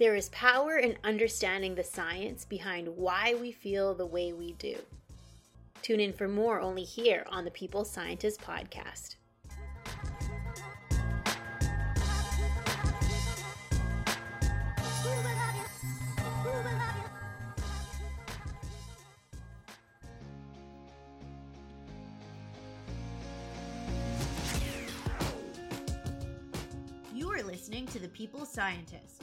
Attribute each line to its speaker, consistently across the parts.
Speaker 1: There is power in understanding the science behind why we feel the way we do. Tune in for more only here on the People's Scientist podcast. You are listening to the People's Scientist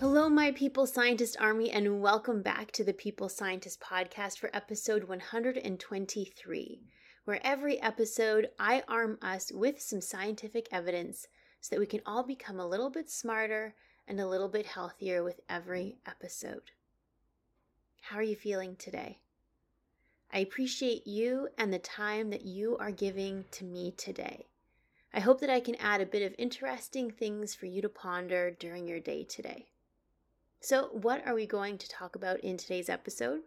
Speaker 1: Hello, my People's Scientist Army, and welcome back to the People's Scientist Podcast for episode 123, where every episode I arm us with some scientific evidence so that we can all become a little bit smarter and a little bit healthier with every episode. How are you feeling today? I appreciate you and the time that you are giving to me today. I hope that I can add a bit of interesting things for you to ponder during your day today. So, what are we going to talk about in today's episode?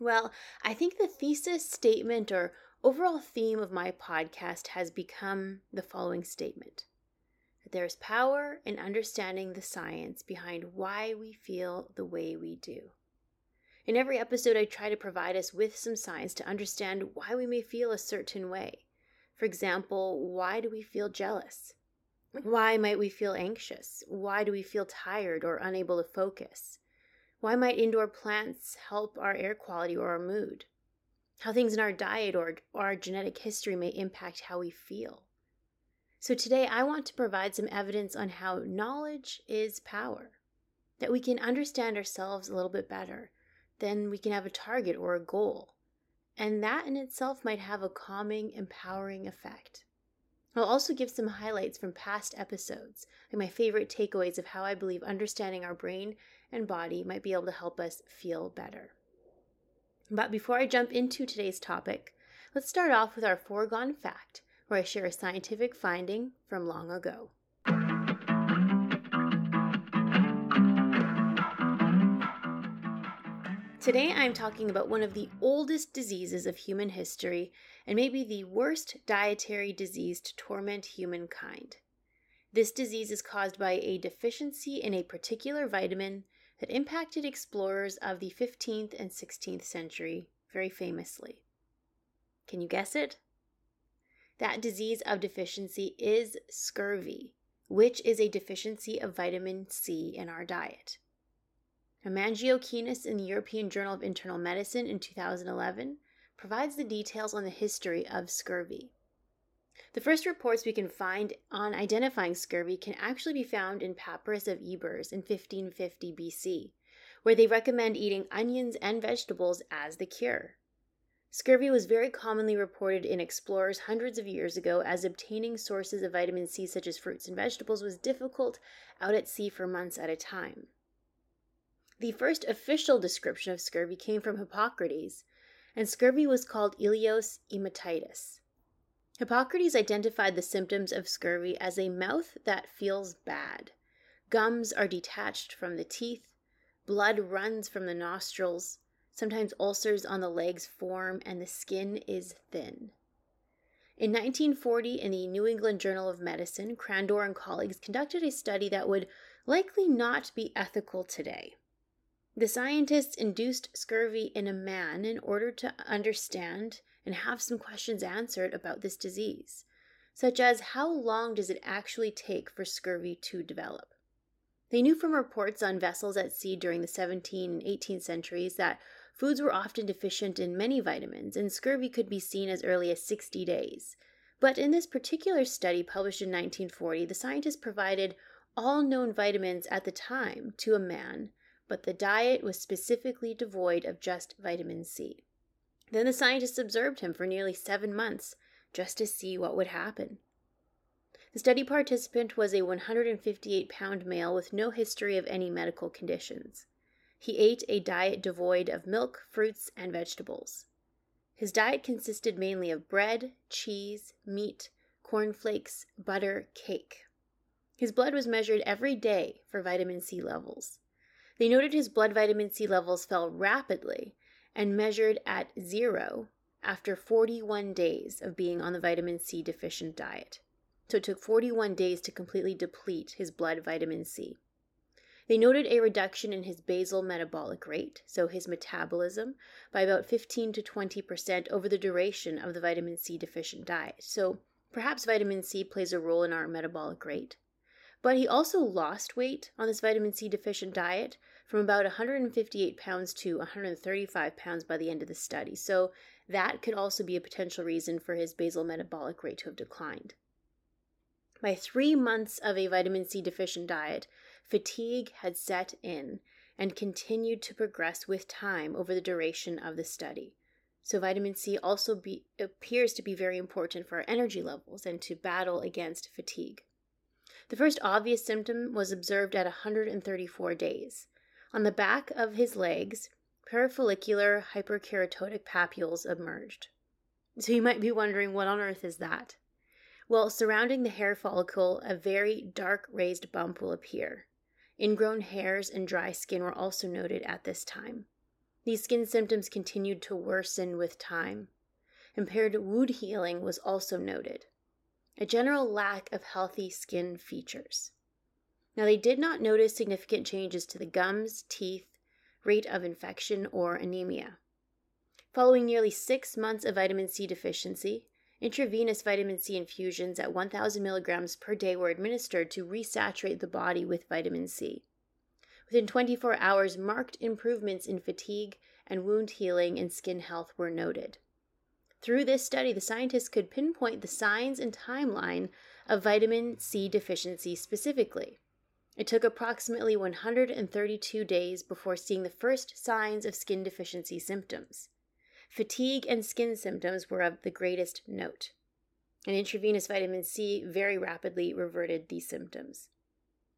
Speaker 1: Well, I think the thesis statement or overall theme of my podcast has become the following statement that there is power in understanding the science behind why we feel the way we do. In every episode, I try to provide us with some science to understand why we may feel a certain way. For example, why do we feel jealous? Mm-hmm. Why might we feel anxious? Why do we feel tired or unable to focus? Why might indoor plants help our air quality or our mood? How things in our diet or our genetic history may impact how we feel. So, today I want to provide some evidence on how knowledge is power, that we can understand ourselves a little bit better, then we can have a target or a goal. And that in itself might have a calming, empowering effect. I'll also give some highlights from past episodes and my favorite takeaways of how I believe understanding our brain and body might be able to help us feel better. But before I jump into today's topic, let's start off with our foregone fact, where I share a scientific finding from long ago. Today I'm talking about one of the oldest diseases of human history and maybe the worst dietary disease to torment humankind. This disease is caused by a deficiency in a particular vitamin that impacted explorers of the 15th and 16th century very famously. Can you guess it? That disease of deficiency is scurvy, which is a deficiency of vitamin C in our diet. Magiorkinis in the European Journal of Internal Medicine in 2011 provides the details on the history of scurvy. The first reports we can find on identifying scurvy can actually be found in Papyrus of Ebers in 1550 BC, where they recommend eating onions and vegetables as the cure. Scurvy was very commonly reported in explorers hundreds of years ago, as obtaining sources of vitamin C, such as fruits and vegetables, was difficult out at sea for months at a time. The first official description of scurvy came from Hippocrates, and scurvy was called ileos eumetitis. Hippocrates identified the symptoms of scurvy as a mouth that feels bad. Gums are detached from the teeth, blood runs from the nostrils, sometimes ulcers on the legs form, and the skin is thin. In 1940, in the New England Journal of Medicine, Crandon and colleagues conducted a study that would likely not be ethical today. The scientists induced scurvy in a man in order to understand and have some questions answered about this disease, such as how long does it actually take for scurvy to develop? They knew from reports on vessels at sea during the 17th and 18th centuries that foods were often deficient in many vitamins, and scurvy could be seen as early as 60 days. But in this particular study published in 1940, the scientists provided all known vitamins at the time to a man but the diet was specifically devoid of just vitamin C. Then the scientists observed him for nearly seven months just to see what would happen. The study participant was a 158 pound male with no history of any medical conditions. He ate a diet devoid of milk, fruits, and vegetables. His diet consisted mainly of bread, cheese, meat, cornflakes, butter, cake. His blood was measured every day for vitamin C levels. They noted his blood vitamin C levels fell rapidly and measured at zero after 41 days of being on the vitamin C deficient diet. So it took 41 days to completely deplete his blood vitamin C. They noted a reduction in his basal metabolic rate, so his metabolism, by about 15 to 20% over the duration of the vitamin C deficient diet. So perhaps vitamin C plays a role in our metabolic rate. But he also lost weight on this vitamin C deficient diet from about 158 pounds to 135 pounds by the end of the study. So that could also be a potential reason for his basal metabolic rate to have declined. By three months of a vitamin C deficient diet, fatigue had set in and continued to progress with time over the duration of the study. So, vitamin C also be, appears to be very important for our energy levels and to battle against fatigue. The first obvious symptom was observed at 134 days. On the back of his legs, parafollicular hyperkeratotic papules emerged. So you might be wondering, what on earth is that? Well, surrounding the hair follicle, a very dark raised bump will appear. Ingrown hairs and dry skin were also noted at this time. These skin symptoms continued to worsen with time. Impaired wound healing was also noted a general lack of healthy skin features. Now, they did not notice significant changes to the gums, teeth, rate of infection, or anemia. Following nearly six months of vitamin C deficiency, intravenous vitamin C infusions at 1,000 milligrams per day were administered to resaturate the body with vitamin C. Within 24 hours, marked improvements in fatigue and wound healing and skin health were noted. Through this study, the scientists could pinpoint the signs and timeline of vitamin C deficiency specifically. It took approximately 132 days before seeing the first signs of skin deficiency symptoms. Fatigue and skin symptoms were of the greatest note, and intravenous vitamin C very rapidly reverted these symptoms.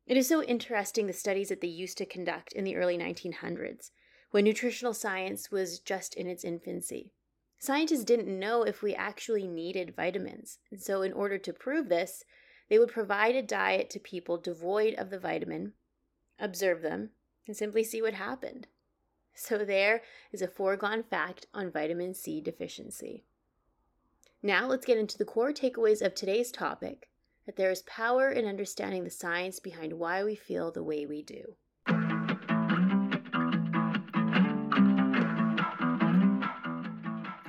Speaker 1: It is so interesting the studies that they used to conduct in the early 1900s, when nutritional science was just in its infancy. Scientists didn't know if we actually needed vitamins. And so, in order to prove this, they would provide a diet to people devoid of the vitamin, observe them, and simply see what happened. So, there is a foregone fact on vitamin C deficiency. Now, let's get into the core takeaways of today's topic that there is power in understanding the science behind why we feel the way we do.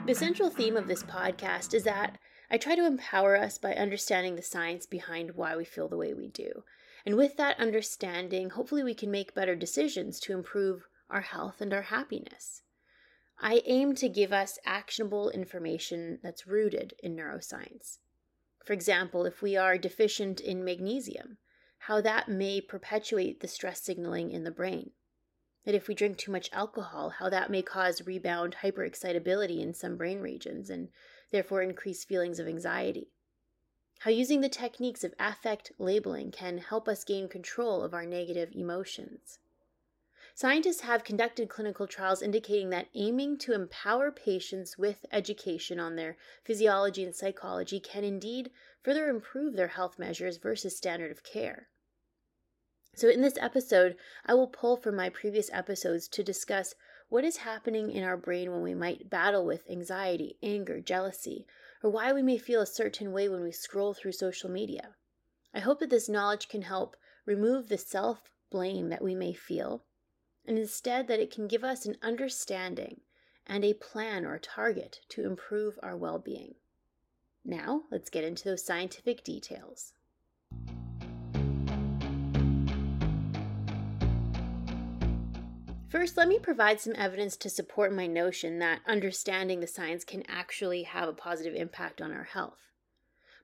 Speaker 1: The central theme of this podcast is that I try to empower us by understanding the science behind why we feel the way we do. And with that understanding, hopefully we can make better decisions to improve our health and our happiness. I aim to give us actionable information that's rooted in neuroscience. For example, if we are deficient in magnesium, how that may perpetuate the stress signaling in the brain that if we drink too much alcohol, how that may cause rebound hyperexcitability in some brain regions and therefore increase feelings of anxiety. How using the techniques of affect labeling can help us gain control of our negative emotions. Scientists have conducted clinical trials indicating that aiming to empower patients with education on their physiology and psychology can indeed further improve their health measures versus standard of care. So, in this episode, I will pull from my previous episodes to discuss what is happening in our brain when we might battle with anxiety, anger, jealousy, or why we may feel a certain way when we scroll through social media. I hope that this knowledge can help remove the self blame that we may feel, and instead that it can give us an understanding and a plan or target to improve our well being. Now, let's get into those scientific details. First, let me provide some evidence to support my notion that understanding the science can actually have a positive impact on our health.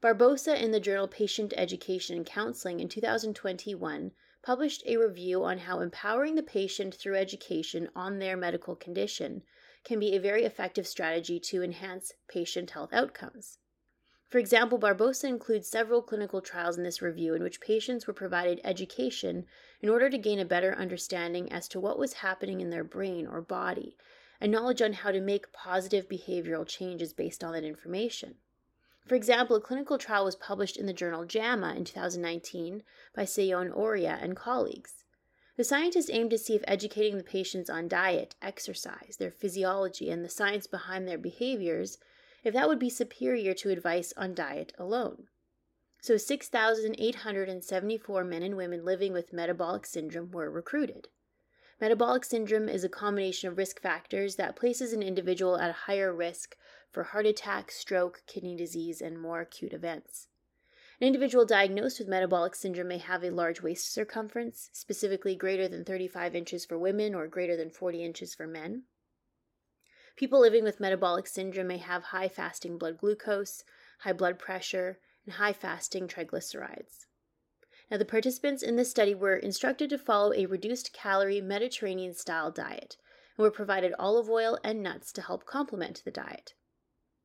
Speaker 1: Barbosa in the journal Patient Education and Counseling in 2021 published a review on how empowering the patient through education on their medical condition can be a very effective strategy to enhance patient health outcomes. For example, Barbosa includes several clinical trials in this review in which patients were provided education in order to gain a better understanding as to what was happening in their brain or body, and knowledge on how to make positive behavioral changes based on that information. For example, a clinical trial was published in the journal JAMA in 2019 by Sayón-Orea and colleagues. The scientists aimed to see if educating the patients on diet, exercise, their physiology, and the science behind their behaviors if that would be superior to advice on diet alone. So 6,874 men and women living with metabolic syndrome were recruited. Metabolic syndrome is a combination of risk factors that places an individual at a higher risk for heart attack, stroke, kidney disease, and more acute events. An individual diagnosed with metabolic syndrome may have a large waist circumference, specifically greater than 35 inches for women or greater than 40 inches for men. People living with metabolic syndrome may have high fasting blood glucose, high blood pressure, and high fasting triglycerides. Now, the participants in this study were instructed to follow a reduced calorie Mediterranean style diet and were provided olive oil and nuts to help complement the diet.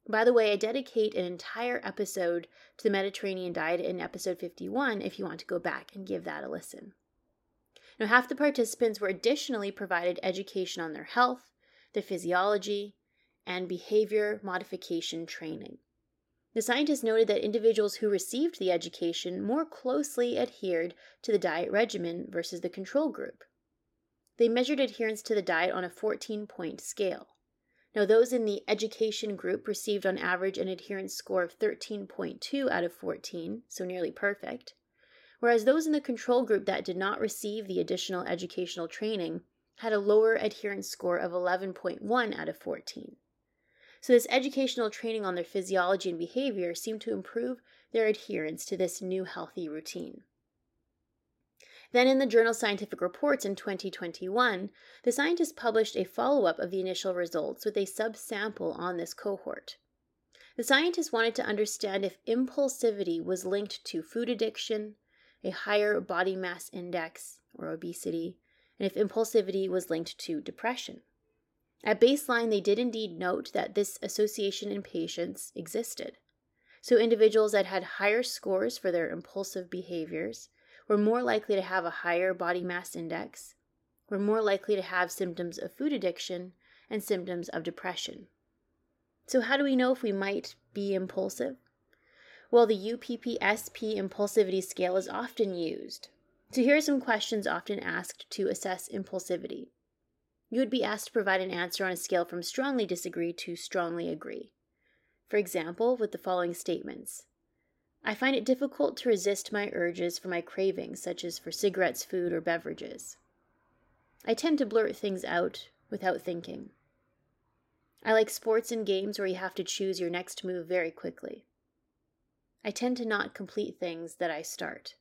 Speaker 1: By the way, I dedicate an entire episode to the Mediterranean diet in episode 51 if you want to go back and give that a listen. Now, half the participants were additionally provided education on their health, the physiology, and behavior modification training. The scientists noted that individuals who received the education more closely adhered to the diet regimen versus the control group. They measured adherence to the diet on a 14 point scale. Now, those in the education group received on average an adherence score of 13.2 out of 14, so nearly perfect, whereas those in the control group that did not receive the additional educational training had a lower adherence score of 11.1 out of 14. So, this educational training on their physiology and behavior seemed to improve their adherence to this new healthy routine. Then, in the journal Scientific Reports in 2021, the scientists published a follow up of the initial results with a subsample on this cohort. The scientists wanted to understand if impulsivity was linked to food addiction, a higher body mass index or obesity, and if impulsivity was linked to depression. At baseline, they did indeed note that this association in patients existed. So, individuals that had higher scores for their impulsive behaviors were more likely to have a higher body mass index, were more likely to have symptoms of food addiction, and symptoms of depression. So, how do we know if we might be impulsive? Well, the UPPS-P impulsivity scale is often used. So here are some questions often asked to assess impulsivity. You would be asked to provide an answer on a scale from strongly disagree to strongly agree. For example, with the following statements I find it difficult to resist my urges for my cravings, such as for cigarettes, food, or beverages. I tend to blurt things out without thinking. I like sports and games where you have to choose your next move very quickly. I tend to not complete things that I start.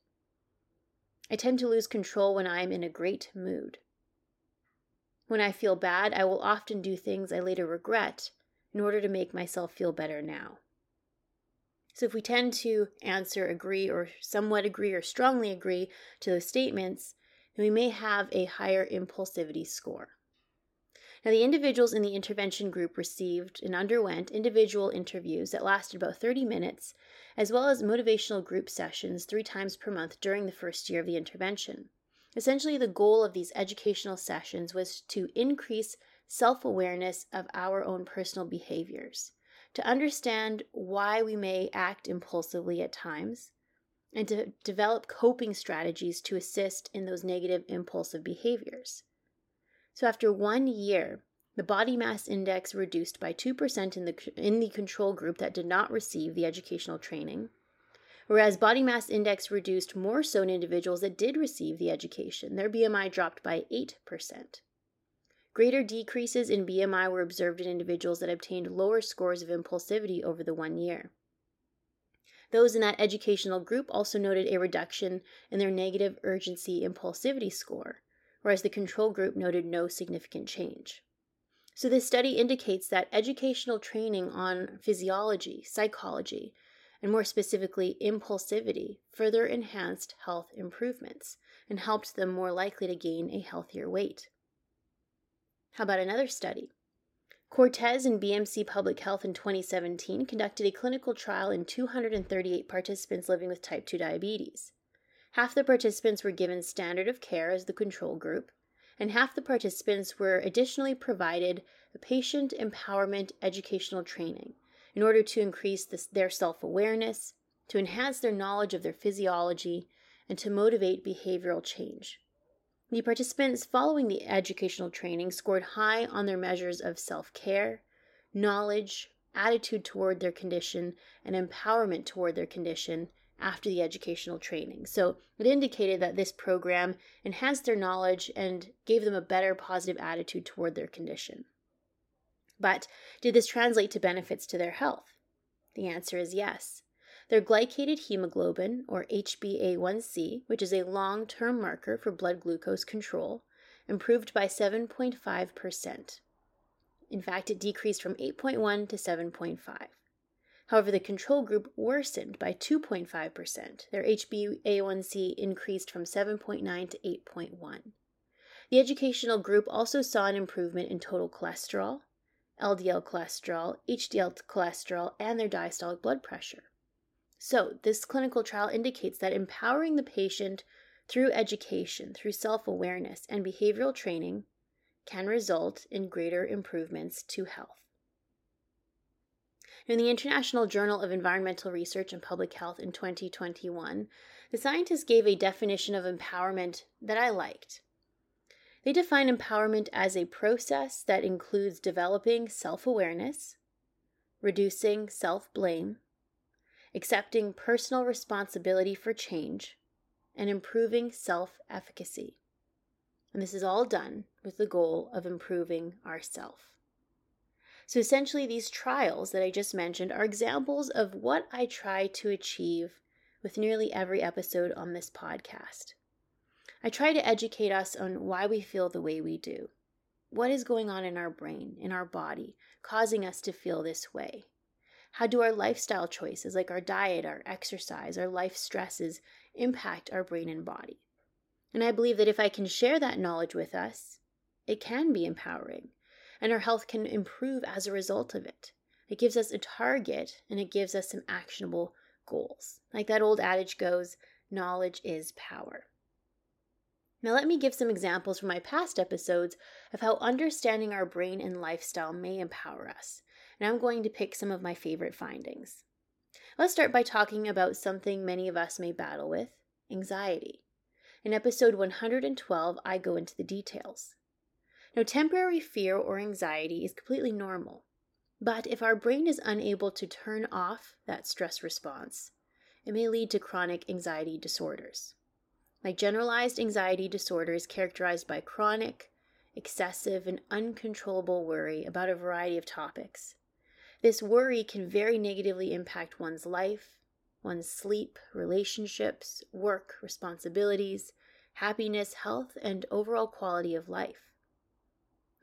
Speaker 1: I tend to lose control when I am in a great mood. When I feel bad, I will often do things I later regret in order to make myself feel better now. So, if we tend to answer agree or somewhat agree or strongly agree to those statements, then we may have a higher impulsivity score. Now, the individuals in the intervention group received and underwent individual interviews that lasted about 30 minutes as well as motivational group sessions three times per month during the first year of the intervention. Essentially, the goal of these educational sessions was to increase self awareness of our own personal behaviors, to understand why we may act impulsively at times, and to develop coping strategies to assist in those negative impulsive behaviors. So, after one year, the body mass index reduced by 2% in the, in the control group that did not receive the educational training, whereas body mass index reduced more so in individuals that did receive the education. Their BMI dropped by 8%. Greater decreases in BMI were observed in individuals that obtained lower scores of impulsivity over the one year. Those in that educational group also noted a reduction in their negative urgency impulsivity score, whereas the control group noted no significant change. So, this study indicates that educational training on physiology, psychology, and more specifically, impulsivity, further enhanced health improvements and helped them more likely to gain a healthier weight. How about another study? Cortez and BMC Public Health in 2017 conducted a clinical trial in 238 participants living with type 2 diabetes. Half the participants were given standard of care as the control group, and half the participants were additionally provided a patient empowerment educational training in order to increase this, their self awareness, to enhance their knowledge of their physiology, and to motivate behavioral change. The participants following the educational training scored high on their measures of self care, knowledge, attitude toward their condition, and empowerment toward their condition after the educational training. So it indicated that this program enhanced their knowledge and gave them a better positive attitude toward their condition. But did this translate to benefits to their health? The answer is yes. Their glycated hemoglobin, or HbA1c, which is a long term marker for blood glucose control, improved by 7.5%. In fact, it decreased from 8.1 to 7.5. However, the control group worsened by 2.5%. Their HbA1c increased from 7.9 to 8.1. The educational group also saw an improvement in total cholesterol, LDL cholesterol, HDL cholesterol, and their diastolic blood pressure. So, this clinical trial indicates that empowering the patient through education, through self awareness, and behavioral training can result in greater improvements to health. In the International Journal of Environmental Research and Public Health in 2021, the scientists gave a definition of empowerment that I liked. They define empowerment as a process that includes developing self awareness, reducing self blame, accepting personal responsibility for change, and improving self efficacy. And this is all done with the goal of improving ourself. So essentially, these trials that I just mentioned are examples of what I try to achieve with nearly every episode on this podcast. I try to educate us on why we feel the way we do. What is going on in our brain, in our body, causing us to feel this way? How do our lifestyle choices, like our diet, our exercise, our life stresses, impact our brain and body? And I believe that if I can share that knowledge with us, it can be empowering, and our health can improve as a result of it. It gives us a target and it gives us some actionable goals. Like that old adage goes knowledge is power. Now, let me give some examples from my past episodes of how understanding our brain and lifestyle may empower us and I'm going to pick some of my favorite findings. Let's start by talking about something many of us may battle with anxiety. In episode 112, I go into the details. Now, temporary fear or anxiety is completely normal, but if our brain is unable to turn off that stress response, it may lead to chronic anxiety disorders. Like generalized anxiety disorder is characterized by chronic, excessive, and uncontrollable worry about a variety of topics. This worry can very negatively impact one's life, one's sleep, relationships, work, responsibilities, happiness, health, and overall quality of life.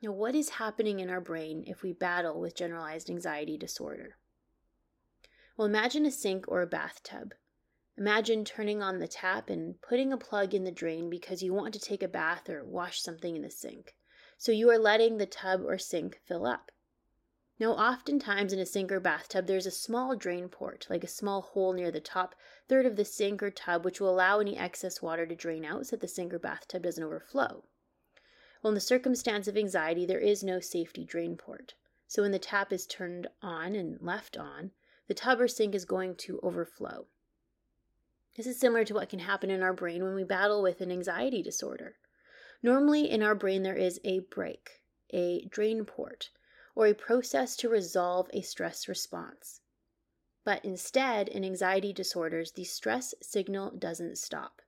Speaker 1: Now, what is happening in our brain if we battle with generalized anxiety disorder? Well, imagine a sink or a bathtub. Imagine turning on the tap and putting a plug in the drain because you want to take a bath or wash something in the sink. So you are letting the tub or sink fill up. Now, oftentimes in a sink or bathtub, there's a small drain port, like a small hole near the top third of the sink or tub, which will allow any excess water to drain out so that the sink or bathtub doesn't overflow. Well, in the circumstance of anxiety, there is no safety drain port. So when the tap is turned on and left on, the tub or sink is going to overflow. This is similar to what can happen in our brain when we battle with an anxiety disorder. Normally, in our brain, there is a break, a drain port or a process to resolve a stress response. But instead, in anxiety disorders, the stress signal doesn't stop.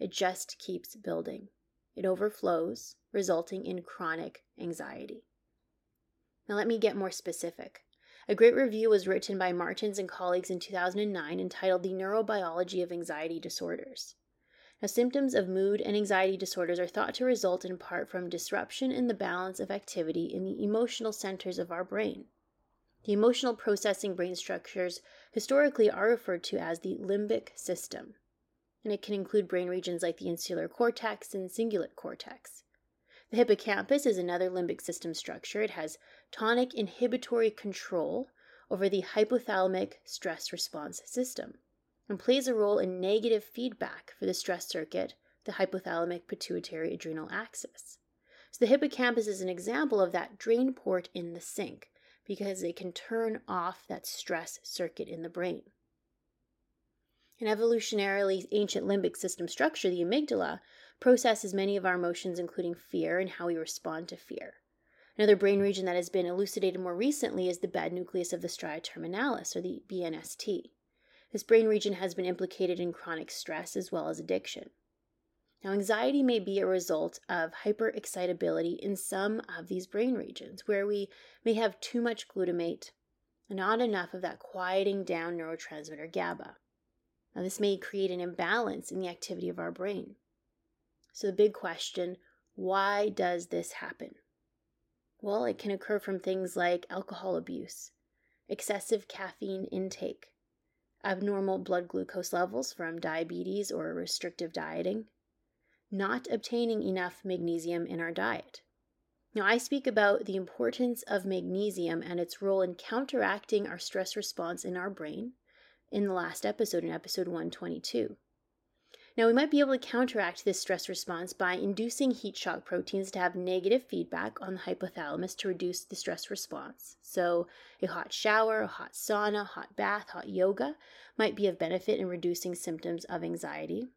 Speaker 1: It just keeps building. It overflows, resulting in chronic anxiety. Now, let me get more specific. A great review was written by Martins and colleagues in 2009 entitled The Neurobiology of Anxiety Disorders. Now, symptoms of mood and anxiety disorders are thought to result in part from disruption in the balance of activity in the emotional centers of our brain. The emotional processing brain structures historically are referred to as the limbic system, and it can include brain regions like the insular cortex and cingulate cortex. The hippocampus is another limbic system structure. It has tonic inhibitory control over the hypothalamic stress response system and plays a role in negative feedback for the stress circuit, the hypothalamic pituitary adrenal axis. So the hippocampus is an example of that drain port in the sink because it can turn off that stress circuit in the brain. An evolutionarily ancient limbic system structure, the amygdala, processes many of our emotions, including fear and how we respond to fear. Another brain region that has been elucidated more recently is the bed nucleus of the stria terminalis, or the BNST. This brain region has been implicated in chronic stress as well as addiction. Now, anxiety may be a result of hyperexcitability in some of these brain regions, where we may have too much glutamate and not enough of that quieting down neurotransmitter GABA. Now, this may create an imbalance in the activity of our brain. So, the big question why does this happen? Well, it can occur from things like alcohol abuse, excessive caffeine intake, abnormal blood glucose levels from diabetes or restrictive dieting, not obtaining enough magnesium in our diet. Now, I speak about the importance of magnesium and its role in counteracting our stress response in our brain in the last episode, in episode 122. Now, we might be able to counteract this stress response by inducing heat shock proteins to have negative feedback on the hypothalamus to reduce the stress response. So, a hot shower, a hot sauna, hot bath, hot yoga might be of benefit in reducing symptoms of anxiety.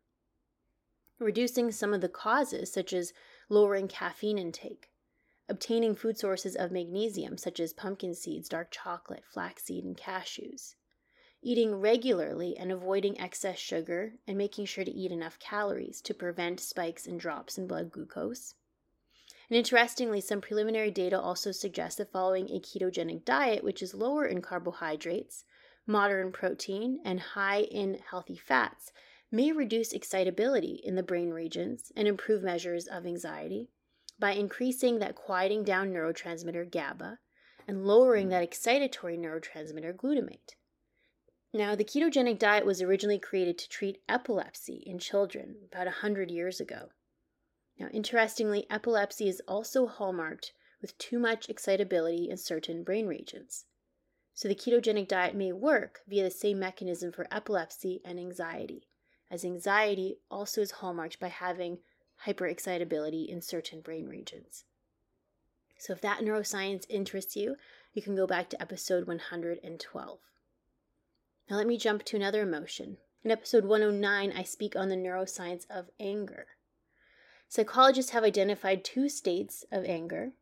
Speaker 1: Reducing some of the causes, such as lowering caffeine intake, obtaining food sources of magnesium, such as pumpkin seeds, dark chocolate, flaxseed, and cashews eating regularly and avoiding excess sugar, and making sure to eat enough calories to prevent spikes and drops in blood glucose. And interestingly, some preliminary data also suggest that following a ketogenic diet, which is lower in carbohydrates, moderate in protein, and high in healthy fats, may reduce excitability in the brain regions and improve measures of anxiety by increasing that quieting down neurotransmitter GABA and lowering hmm. that excitatory neurotransmitter glutamate. Now, the ketogenic diet was originally created to treat epilepsy in children about 100 years ago. Now, interestingly, epilepsy is also hallmarked with too much excitability in certain brain regions. So, the ketogenic diet may work via the same mechanism for epilepsy and anxiety, as anxiety also is hallmarked by having hyperexcitability in certain brain regions. So, if that neuroscience interests you, you can go back to episode 112. Now, let me jump to another emotion. In episode 109, I speak on the neuroscience of anger. Psychologists have identified two states of anger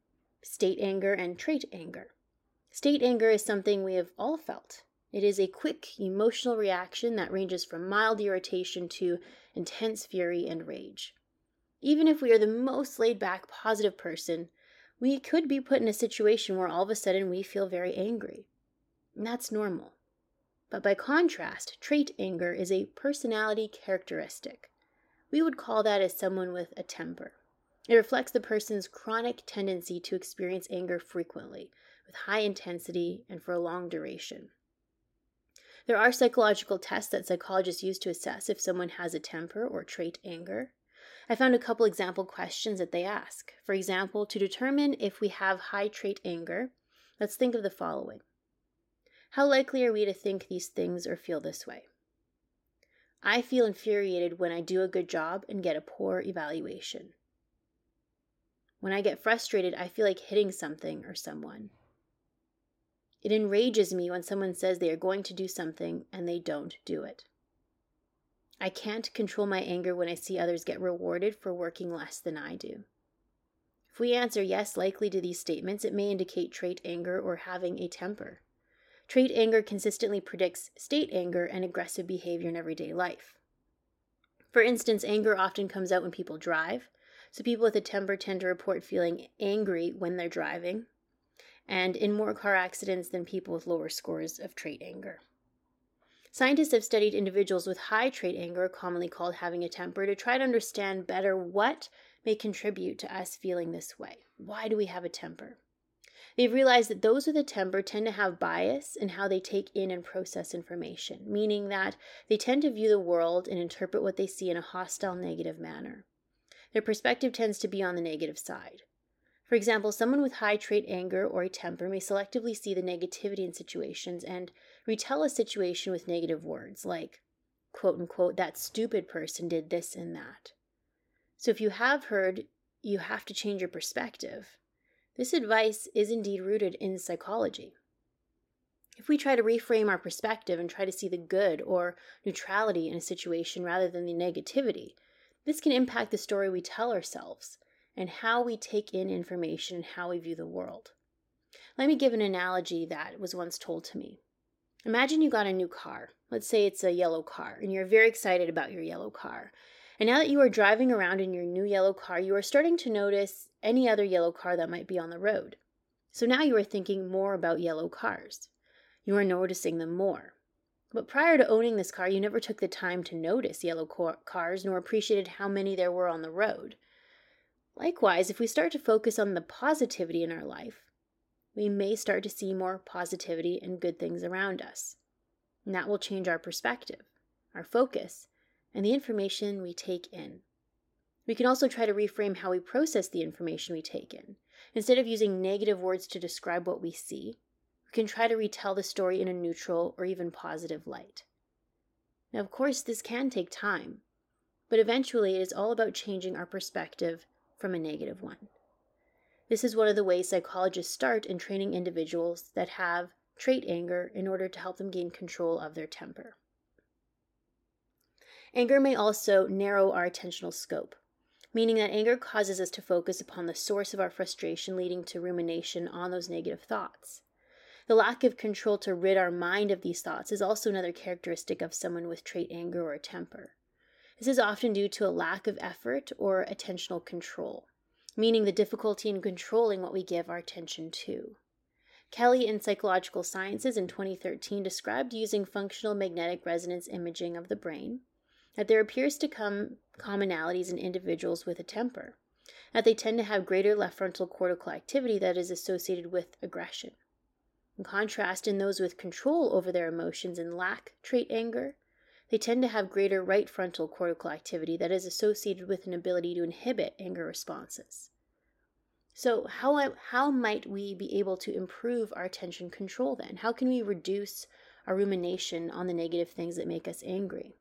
Speaker 1: state anger and trait anger. State anger is something we have all felt. It is a quick emotional reaction that ranges from mild irritation to intense fury and rage. Even if we are the most laid back, positive person, we could be put in a situation where all of a sudden we feel very angry. And that's normal. But by contrast, trait anger is a personality characteristic. We would call that as someone with a temper. It reflects the person's chronic tendency to experience anger frequently, with high intensity and for a long duration. There are psychological tests that psychologists use to assess if someone has a temper or trait anger. I found a couple example questions that they ask. For example, to determine if we have high trait anger, let's think of the following how likely are we to think these things or feel this way? I feel infuriated when I do a good job and get a poor evaluation. When I get frustrated, I feel like hitting something or someone. It enrages me when someone says they are going to do something and they don't do it. I can't control my anger when I see others get rewarded for working less than I do. If we answer yes likely to these statements, it may indicate trait anger or having a temper. Trait anger consistently predicts state anger and aggressive behavior in everyday life. For instance, anger often comes out when people drive. So people with a temper tend to report feeling angry when they're driving, and in more car accidents than people with lower scores of trait anger. Scientists have studied individuals with high trait anger, commonly called having a temper, to try to understand better what may contribute to us feeling this way. Why do we have a temper? They've realized that those with a temper tend to have bias in how they take in and process information, meaning that they tend to view the world and interpret what they see in a hostile, negative manner. Their perspective tends to be on the negative side. For example, someone with high trait anger or a temper may selectively see the negativity in situations and retell a situation with negative words like, quote unquote, that stupid person did this and that. So if you have heard, you have to change your perspective, this advice is indeed rooted in psychology. If we try to reframe our perspective and try to see the good or neutrality in a situation rather than the negativity, this can impact the story we tell ourselves and how we take in information and how we view the world. Let me give an analogy that was once told to me. Imagine you got a new car. Let's say it's a yellow car, and you're very excited about your yellow car. And now that you are driving around in your new yellow car, you are starting to notice any other yellow car that might be on the road. So now you are thinking more about yellow cars. You are noticing them more. But prior to owning this car, you never took the time to notice yellow cars nor appreciated how many there were on the road. Likewise, if we start to focus on the positivity in our life, we may start to see more positivity and good things around us. And that will change our perspective, our focus, and the information we take in. We can also try to reframe how we process the information we take in. Instead of using negative words to describe what we see, we can try to retell the story in a neutral or even positive light. Now, of course, this can take time, but eventually it is all about changing our perspective from a negative one. This is one of the ways psychologists start in training individuals that have trait anger in order to help them gain control of their temper. Anger may also narrow our attentional scope, meaning that anger causes us to focus upon the source of our frustration, leading to rumination on those negative thoughts. The lack of control to rid our mind of these thoughts is also another characteristic of someone with trait anger or temper. This is often due to a lack of effort or attentional control, meaning the difficulty in controlling what we give our attention to. Kelly in Psychological Sciences in 2013 described using functional magnetic resonance imaging of the brain that there appears to come commonalities in individuals with a temper, that they tend to have greater left frontal cortical activity that is associated with aggression. In contrast, in those with control over their emotions and lack trait anger, they tend to have greater right frontal cortical activity that is associated with an ability to inhibit anger responses. So, how, how might we be able to improve our attention control then? How can we reduce our rumination on the negative things that make us angry?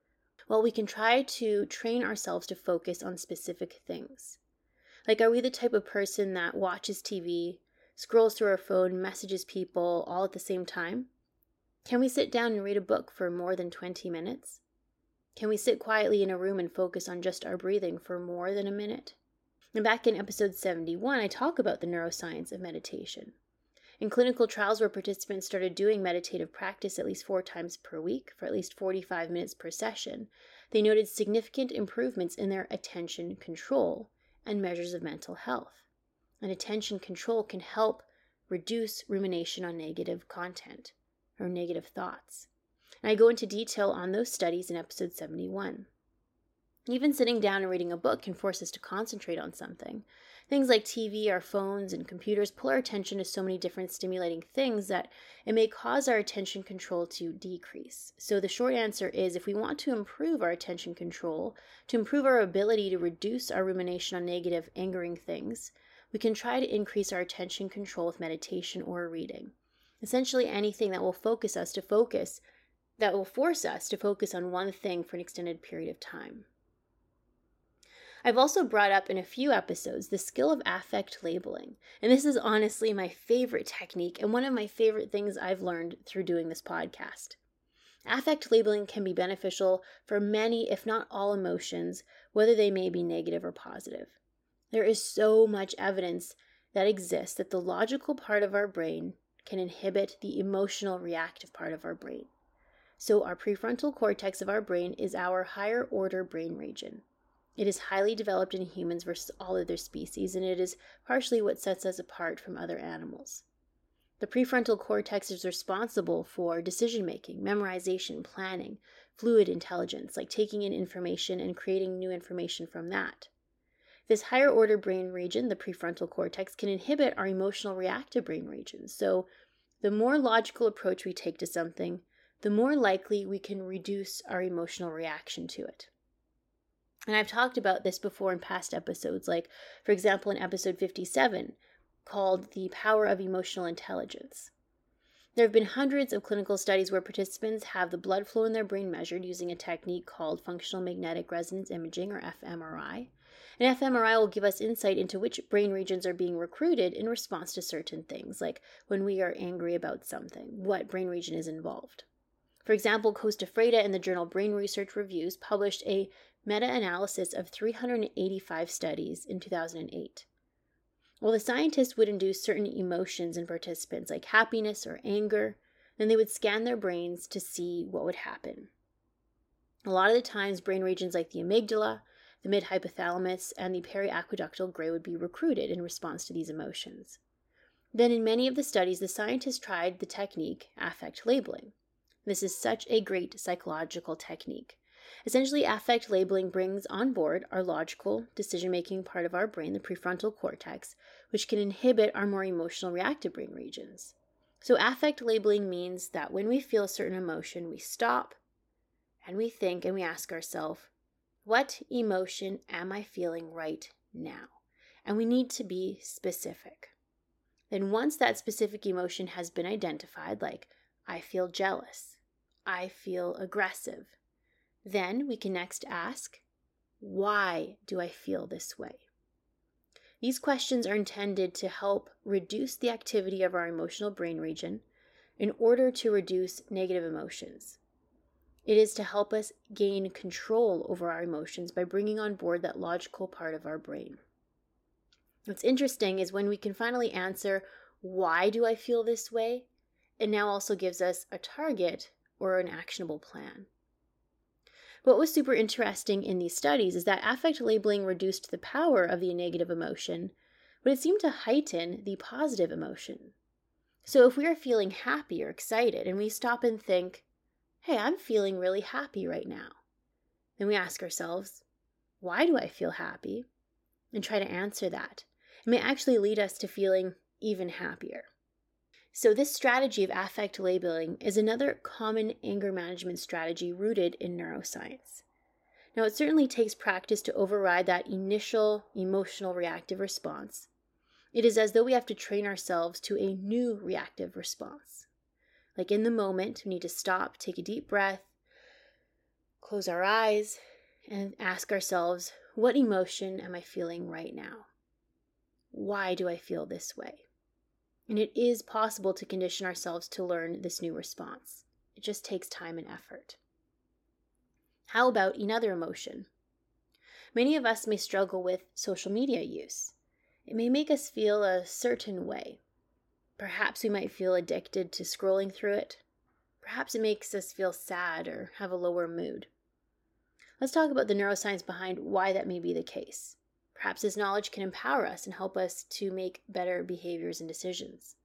Speaker 1: Well, we can try to train ourselves to focus on specific things. Like, are we the type of person that watches TV, scrolls through our phone, messages people all at the same time? Can we sit down and read a book for more than 20 minutes? Can we sit quietly in a room and focus on just our breathing for more than a minute? And back in episode 71, I talk about the neuroscience of meditation. In clinical trials where participants started doing meditative practice at least four times per week for at least 45 minutes per session, they noted significant improvements in their attention control and measures of mental health. And attention control can help reduce rumination on negative content or negative thoughts. And I go into detail on those studies in episode 71. Even sitting down and reading a book can force us to concentrate on something. Things like TV, our phones, and computers pull our attention to so many different stimulating things that it may cause our attention control to decrease. So, the short answer is if we want to improve our attention control, to improve our ability to reduce our rumination on negative, angering things, we can try to increase our attention control with meditation or reading essentially anything that will focus us to focus, that will force us to focus on one thing for an extended period of time. I've also brought up in a few episodes the skill of affect labeling, and this is honestly my favorite technique and one of my favorite things I've learned through doing this podcast. Affect labeling can be beneficial for many, if not all, emotions, whether they may be negative or positive. There is so much evidence that exists that the logical part of our brain can inhibit the emotional reactive part of our brain. So, our prefrontal cortex of our brain is our higher order brain region. It is highly developed in humans versus all other species, and it is partially what sets us apart from other animals. The prefrontal cortex is responsible for decision making, memorization, planning, fluid intelligence, like taking in information and creating new information from that. This higher order brain region, the prefrontal cortex, can inhibit our emotional reactive brain regions. So, the more logical approach we take to something, the more likely we can reduce our emotional reaction to it. And I've talked about this before in past episodes, like, for example, in episode 57, called the power of emotional intelligence. There have been hundreds of clinical studies where participants have the blood flow in their brain measured using a technique called functional magnetic resonance imaging or fMRI. And fMRI will give us insight into which brain regions are being recruited in response to certain things, like when we are angry about something, what brain region is involved. For example, Costafreda in the journal Brain Research Reviews published a meta analysis of 385 studies in 2008. Well, the scientists would induce certain emotions in participants, like happiness or anger, then they would scan their brains to see what would happen. A lot of the times, brain regions like the amygdala, the mid hypothalamus, and the periaqueductal gray would be recruited in response to these emotions. Then, in many of the studies, the scientists tried the technique affect labeling. This is such a great psychological technique. Essentially, affect labeling brings on board our logical, decision making part of our brain, the prefrontal cortex, which can inhibit our more emotional reactive brain regions. So, affect labeling means that when we feel a certain emotion, we stop and we think and we ask ourselves, what emotion am I feeling right now? And we need to be specific. Then, once that specific emotion has been identified, like I feel jealous, I feel aggressive, then we can next ask, Why do I feel this way? These questions are intended to help reduce the activity of our emotional brain region in order to reduce negative emotions. It is to help us gain control over our emotions by bringing on board that logical part of our brain. What's interesting is when we can finally answer, Why do I feel this way? it now also gives us a target or an actionable plan. What was super interesting in these studies is that affect labeling reduced the power of the negative emotion, but it seemed to heighten the positive emotion. So if we are feeling happy or excited and we stop and think, hey, I'm feeling really happy right now, then we ask ourselves, why do I feel happy? And try to answer that. It may actually lead us to feeling even happier. So, this strategy of affect labeling is another common anger management strategy rooted in neuroscience. Now, it certainly takes practice to override that initial emotional reactive response. It is as though we have to train ourselves to a new reactive response. Like in the moment, we need to stop, take a deep breath, close our eyes, and ask ourselves, what emotion am I feeling right now? Why do I feel this way? And it is possible to condition ourselves to learn this new response. It just takes time and effort. How about another emotion? Many of us may struggle with social media use. It may make us feel a certain way. Perhaps we might feel addicted to scrolling through it. Perhaps it makes us feel sad or have a lower mood. Let's talk about the neuroscience behind why that may be the case. Perhaps this knowledge can empower us and help us to make better behaviors and decisions.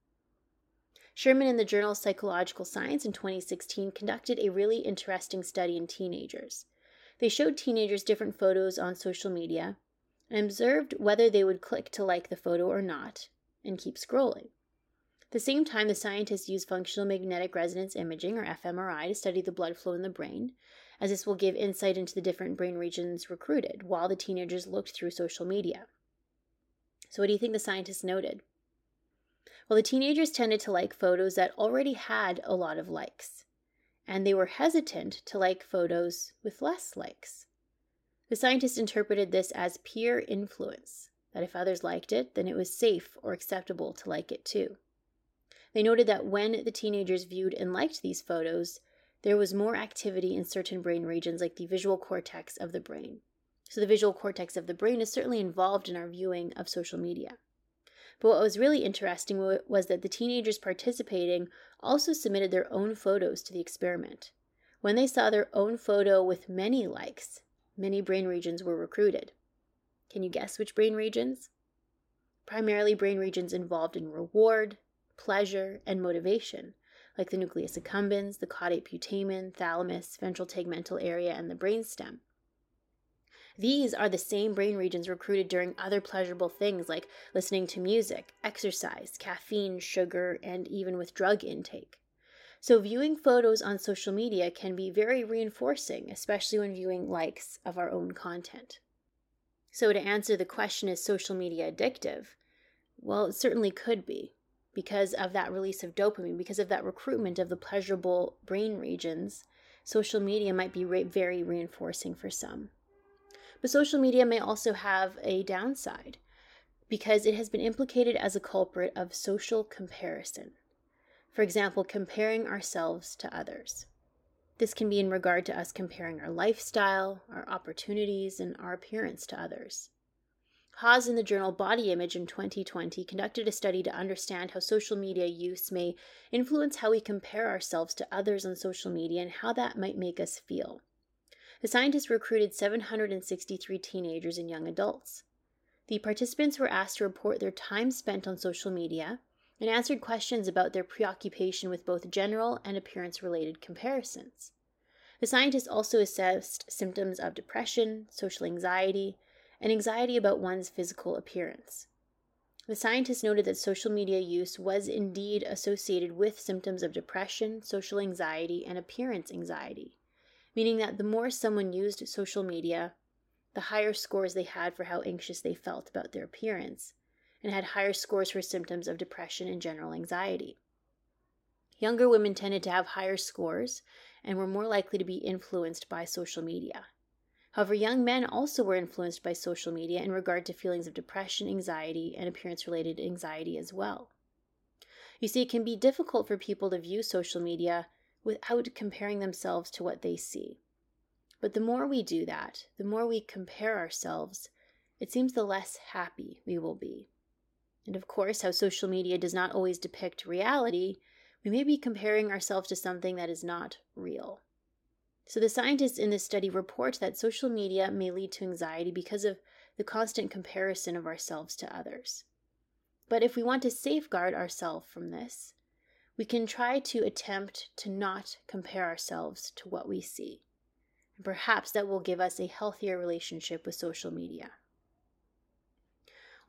Speaker 1: Sherman in the journal Psychological Science in 2016 conducted a really interesting study in teenagers. They showed teenagers different photos on social media and observed whether they would click to like the photo or not and keep scrolling. At the same time, the scientists used functional magnetic resonance imaging, or fMRI, to study the blood flow in the brain as this will give insight into the different brain regions recruited while the teenagers looked through social media. So, what do you think the scientists noted? Well, the teenagers tended to like photos that already had a lot of likes, and they were hesitant to like photos with less likes. The scientists interpreted this as peer influence, that if others liked it, then it was safe or acceptable to like it too. They noted that when the teenagers viewed and liked these photos, there was more activity in certain brain regions like the visual cortex of the brain. So, the visual cortex of the brain is certainly involved in our viewing of social media. But what was really interesting was that the teenagers participating also submitted their own photos to the experiment. When they saw their own photo with many likes, many brain regions were recruited. Can you guess which brain regions? Primarily brain regions involved in reward, pleasure, and motivation, like the nucleus accumbens, the caudate putamen, thalamus, ventral tegmental area, and the brainstem. These are the same brain regions recruited during other pleasurable things like listening to music, exercise, caffeine, sugar, and even with drug intake. So, viewing photos on social media can be very reinforcing, especially when viewing likes of our own content. So, to answer the question is social media addictive? Well, it certainly could be because of that release of dopamine, because of that recruitment of the pleasurable brain regions. Social media might be re- very reinforcing for some. But social media may also have a downside because it has been implicated as a culprit of social comparison. For example, comparing ourselves to others. This can be in regard to us comparing our lifestyle, our opportunities, and our appearance to others. Haas in the journal Body Image in 2020 conducted a study to understand how social media use may influence how we compare ourselves to others on social media and how that might make us feel. The scientists recruited 763 teenagers and young adults. The participants were asked to report their time spent on social media and answered questions about their preoccupation with both general and appearance related comparisons. The scientists also assessed symptoms of depression, social anxiety, and anxiety about one's physical appearance. The scientists noted that social media use was indeed associated with symptoms of depression, social anxiety, and appearance anxiety, meaning that the more someone used social media, the higher scores they had for how anxious they felt about their appearance, and had higher scores for symptoms of depression and general anxiety. Younger women tended to have higher scores and were more likely to be influenced by social media. However, young men also were influenced by social media in regard to feelings of depression, anxiety, and appearance related anxiety as well. You see, it can be difficult for people to view social media without comparing themselves to what they see. But the more we do that, the more we compare ourselves, it seems the less happy we will be. And of course, how social media does not always depict reality, we may be comparing ourselves to something that is not real. So, the scientists in this study report that social media may lead to anxiety because of the constant comparison of ourselves to others. But if we want to safeguard ourselves from this, we can try to attempt to not compare ourselves to what we see. And perhaps that will give us a healthier relationship with social media.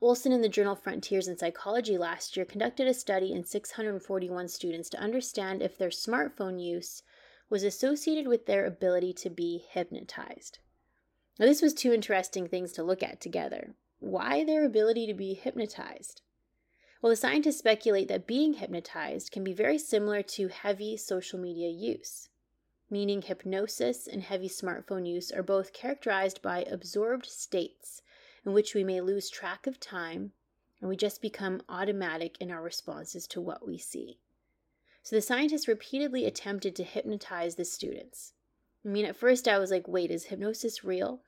Speaker 1: Olson in the journal Frontiers in Psychology last year conducted a study in 641 students to understand if their smartphone use was associated with their ability to be hypnotized. Now, this was two interesting things to look at together. Why their ability to be hypnotized? Well, the scientists speculate that being hypnotized can be very similar to heavy social media use, meaning hypnosis and heavy smartphone use are both characterized by absorbed states in which we may lose track of time and we just become automatic in our responses to what we see. So the scientists repeatedly attempted to hypnotize the students. I mean, at first I was like, wait, is hypnosis real?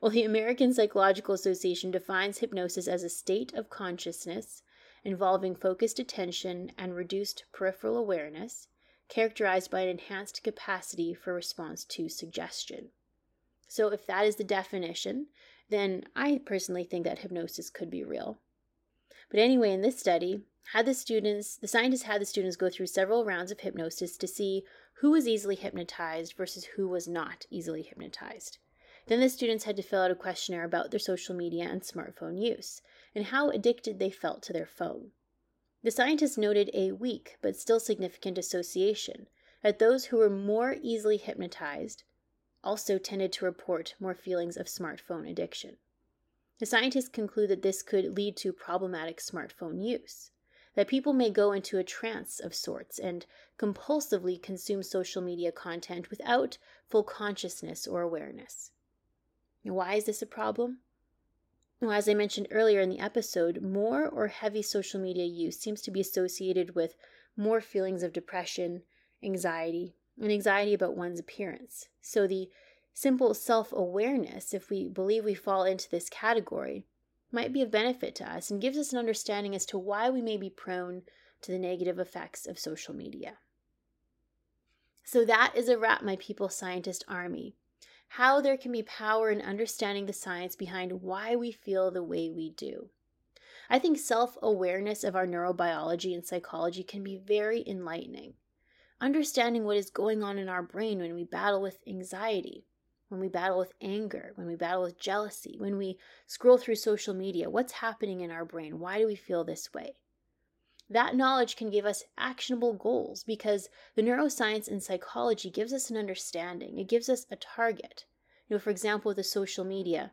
Speaker 1: Well, the American Psychological Association defines hypnosis as a state of consciousness involving focused attention and reduced peripheral awareness, characterized by an enhanced capacity for response to suggestion. So, if that is the definition, then I personally think that hypnosis could be real. But anyway, in this study, had the students, the scientists had the students go through several rounds of hypnosis to see who was easily hypnotized versus who was not easily hypnotized. Then the students had to fill out a questionnaire about their social media and smartphone use and how addicted they felt to their phone. The scientists noted a weak but still significant association that those who were more easily hypnotized also tended to report more feelings of smartphone addiction. The scientists conclude that this could lead to problematic smartphone use, that people may go into a trance of sorts and compulsively consume social media content without full consciousness or awareness. Why is this a problem? Well, as I mentioned earlier in the episode, more or heavy social media use seems to be associated with more feelings of depression, anxiety, and anxiety about one's appearance. So, the simple self awareness, if we believe we fall into this category, might be of benefit to us and gives us an understanding as to why we may be prone to the negative effects of social media. So, that is a wrap, my people scientist army. How there can be power in understanding the science behind why we feel the way we do. I think self awareness of our neurobiology and psychology can be very enlightening understanding what is going on in our brain when we battle with anxiety, when we battle with anger, when we battle with jealousy, when we scroll through social media. What's happening in our brain? Why do we feel this way? That knowledge can give us actionable goals because the neuroscience and psychology gives us an understanding. It gives us a target. You know, for example, with the social media,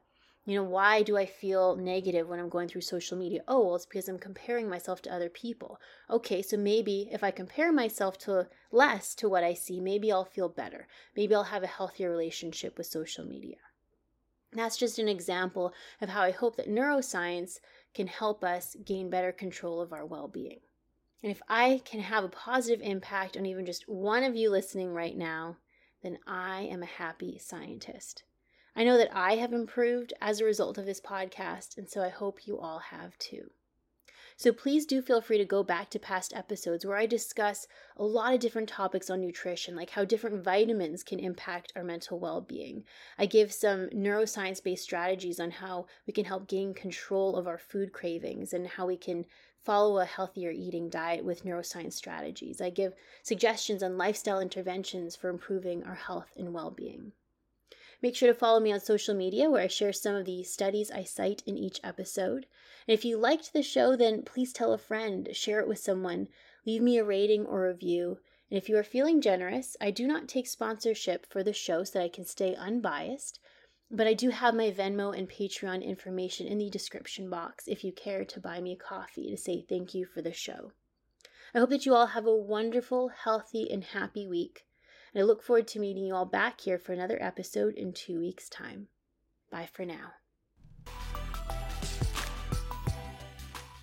Speaker 1: You know, why do I feel negative when I'm going through social media? Oh, well, it's because I'm comparing myself to other people. Okay, so maybe if I compare myself to less to what I see, maybe I'll feel better. Maybe I'll have a healthier relationship with social media. That's just an example of how I hope that neuroscience can help us gain better control of our well being. And if I can have a positive impact on even just one of you listening right now, then I am a happy scientist. I know that I have improved as a result of this podcast, and so I hope you all have too. So please do feel free to go back to past episodes where I discuss a lot of different topics on nutrition, like how different vitamins can impact our mental well being. I give some neuroscience based strategies on how we can help gain control of our food cravings and how we can follow a healthier eating diet with neuroscience strategies. I give suggestions on lifestyle interventions for improving our health and well being. Make sure to follow me on social media where I share some of the studies I cite in each episode. And if you liked the show, then please tell a friend, share it with someone, leave me a rating or review. And if you are feeling generous, I do not take sponsorship for the show so that I can stay unbiased. But I do have my Venmo and Patreon information in the description box if you care to buy me a coffee to say thank you for the show. I hope that you all have a wonderful, healthy, and happy week. And I look forward to meeting you all back here for another episode in two weeks' time. Bye for now.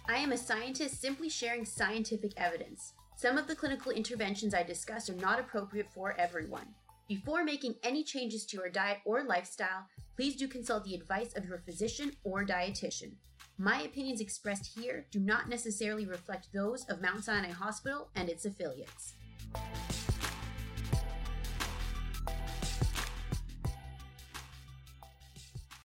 Speaker 1: I am a scientist simply sharing scientific evidence. Some of the clinical interventions I discuss are not appropriate for everyone. Before making any changes to your diet or lifestyle, please do consult the advice of your physician or dietitian. My opinions expressed here do not necessarily reflect those of Mount Sinai Hospital and its affiliates.